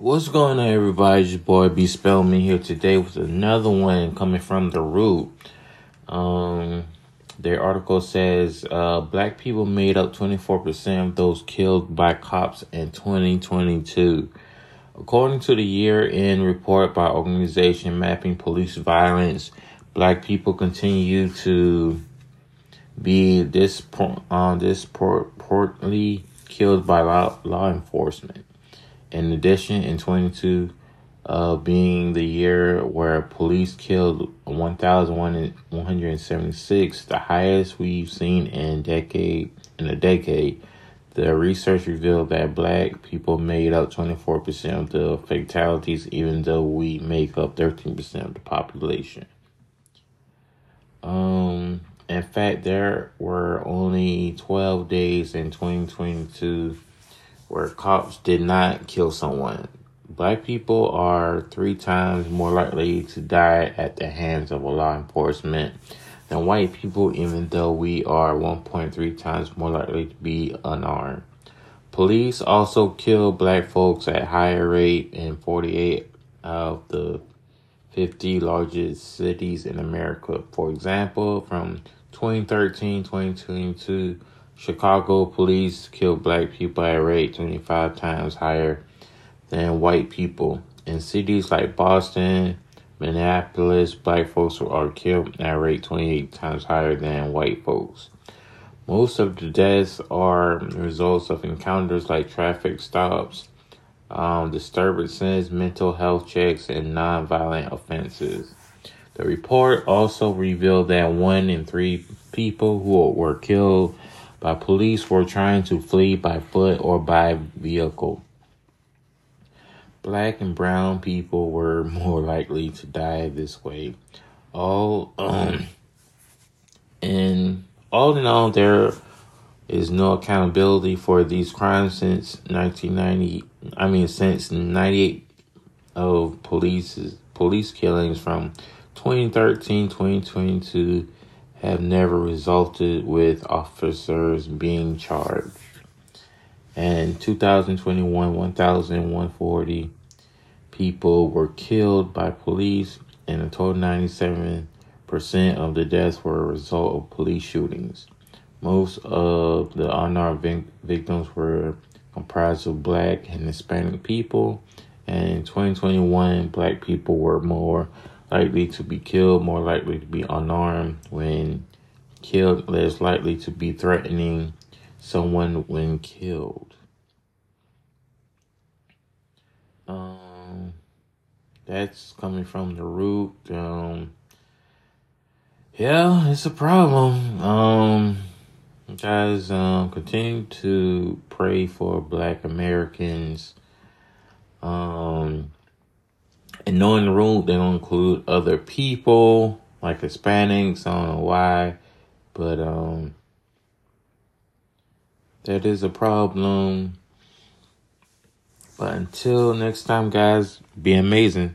What's going on, everybody? It's your boy B Spellman here today with another one coming from the root. Um, their article says uh, black people made up 24% of those killed by cops in 2022. According to the year end report by organization mapping police violence, black people continue to be dispor- uh, disproportionately killed by law, law enforcement. In addition, in 22, uh, being the year where police killed 1,176, the highest we've seen in decade in a decade. The research revealed that black people made up 24% of the fatalities, even though we make up 13% of the population. Um, in fact, there were only 12 days in 2022 where cops did not kill someone. Black people are three times more likely to die at the hands of a law enforcement than white people, even though we are 1.3 times more likely to be unarmed. Police also kill black folks at higher rate in 48 of the 50 largest cities in America. For example, from 2013 2022 Chicago police kill black people at a rate 25 times higher than white people. In cities like Boston, Minneapolis, black folks are killed at a rate 28 times higher than white folks. Most of the deaths are results of encounters like traffic stops, um, disturbances, mental health checks, and nonviolent offenses. The report also revealed that one in three people who were killed by police were trying to flee by foot or by vehicle. Black and brown people were more likely to die this way. All um, and all in all, there is no accountability for these crimes since 1990. I mean, since 98 of police police killings from 2013 2022 have never resulted with officers being charged. And 2021, 1,140 people were killed by police, and a total 97% of the deaths were a result of police shootings. Most of the unarmed victims were comprised of black and Hispanic people, and in 2021, black people were more likely to be killed, more likely to be unarmed when killed, less likely to be threatening someone when killed. Um, that's coming from the root. Um, yeah, it's a problem. Um, guys, um, continue to pray for Black Americans. Um, and knowing the rule, they don't include other people like Hispanics. I don't know why, but um, that is a problem. But until next time, guys, be amazing.